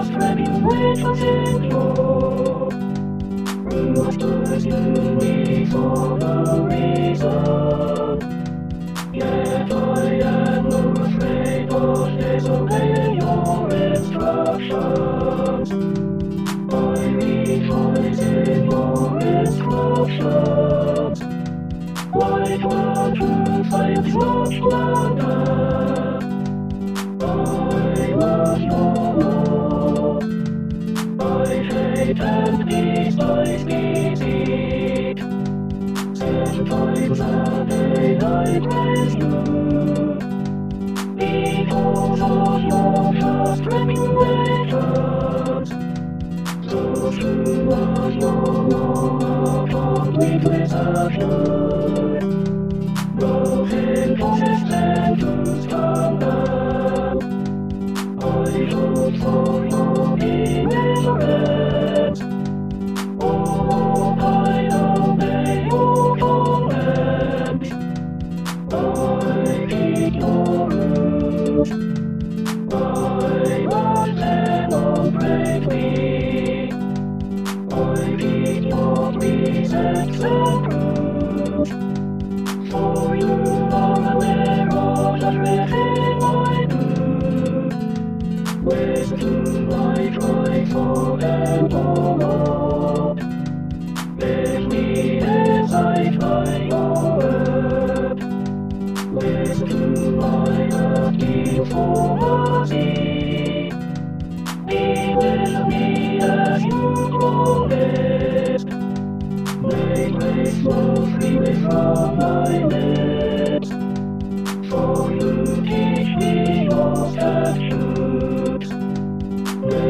I your instructions. I hate and despise deceit Seven times a day I praise you. Because of your just regulations Those who are your law are completely secure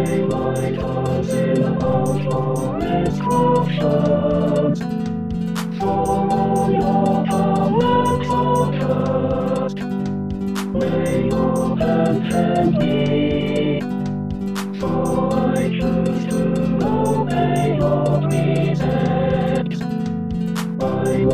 My tongue sing about your instructions all your are just May your hand hand me For I choose to your precepts I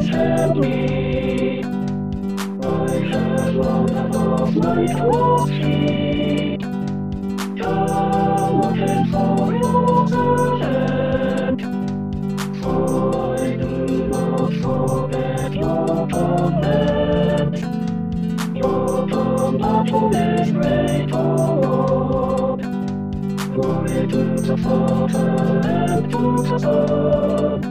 me. I have long enough life to see. Come looking for your servant. For I do not forget your command. Your compassion is great, O Lord. Glory to the Father and to the Son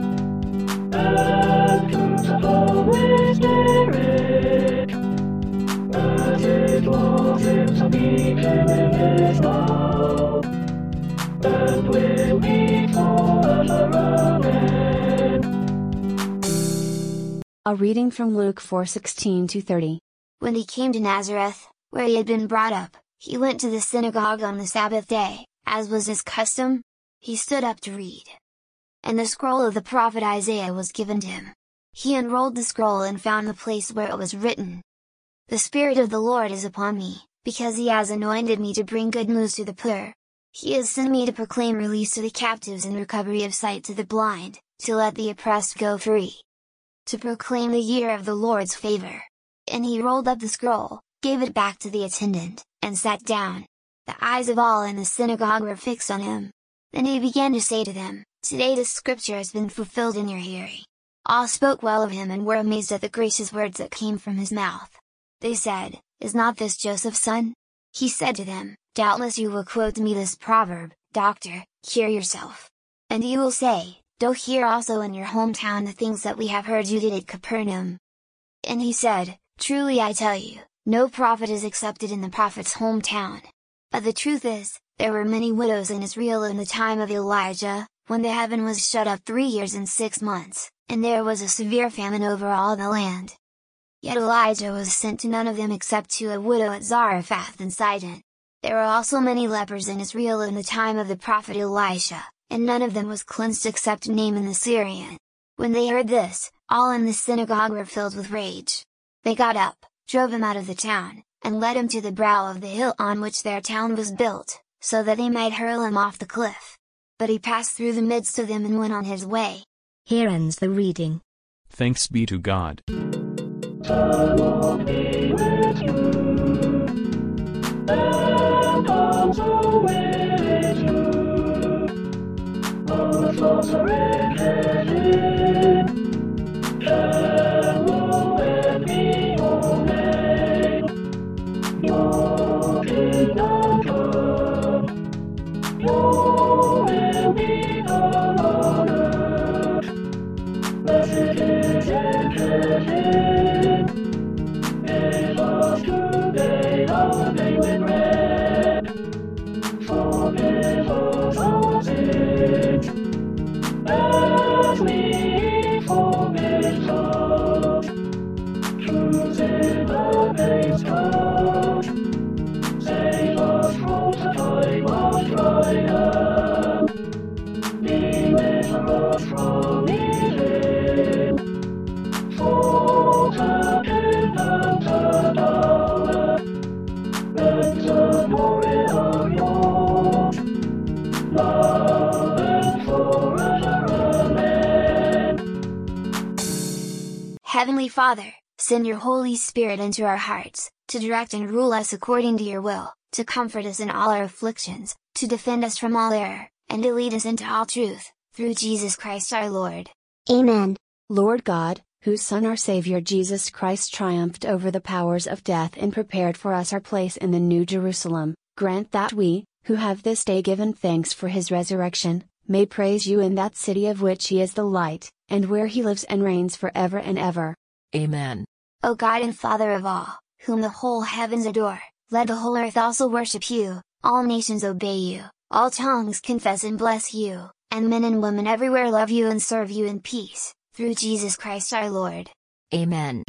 A reading from Luke 4:16 to 30. When he came to Nazareth, where he had been brought up, he went to the synagogue on the Sabbath day, as was his custom. He stood up to read. And the scroll of the prophet Isaiah was given to him. He unrolled the scroll and found the place where it was written. The Spirit of the Lord is upon me, because he has anointed me to bring good news to the poor. He has sent me to proclaim release to the captives and recovery of sight to the blind, to let the oppressed go free. To proclaim the year of the Lord's favor. And he rolled up the scroll, gave it back to the attendant, and sat down. The eyes of all in the synagogue were fixed on him. Then he began to say to them, Today this scripture has been fulfilled in your hearing. All spoke well of him and were amazed at the gracious words that came from his mouth. They said, Is not this Joseph's son? He said to them, Doubtless you will quote me this proverb, Doctor, cure yourself. And you will say, Go here also in your hometown the things that we have heard you did at Capernaum. And he said, Truly I tell you, no prophet is accepted in the prophet's hometown. But the truth is, there were many widows in Israel in the time of Elijah, when the heaven was shut up three years and six months, and there was a severe famine over all the land. Yet Elijah was sent to none of them except to a widow at Zarephath in Sidon. There were also many lepers in Israel in the time of the prophet Elisha, and none of them was cleansed except Naaman the Syrian. When they heard this, all in the synagogue were filled with rage. They got up, drove him out of the town, and led him to the brow of the hill on which their town was built, so that they might hurl him off the cliff. But he passed through the midst of them and went on his way. Here ends the reading. Thanks be to God. The Our thoughts are in heaven. Heavenly Father, send your Holy Spirit into our hearts, to direct and rule us according to your will, to comfort us in all our afflictions, to defend us from all error, and to lead us into all truth, through Jesus Christ our Lord. Amen. Lord God, whose Son our Savior Jesus Christ triumphed over the powers of death and prepared for us our place in the New Jerusalem, grant that we, who have this day given thanks for his resurrection, may praise you in that city of which he is the light, and where he lives and reigns forever and ever. Amen. O God and Father of all, whom the whole heavens adore, let the whole earth also worship you, all nations obey you, all tongues confess and bless you, and men and women everywhere love you and serve you in peace, through Jesus Christ our Lord. Amen.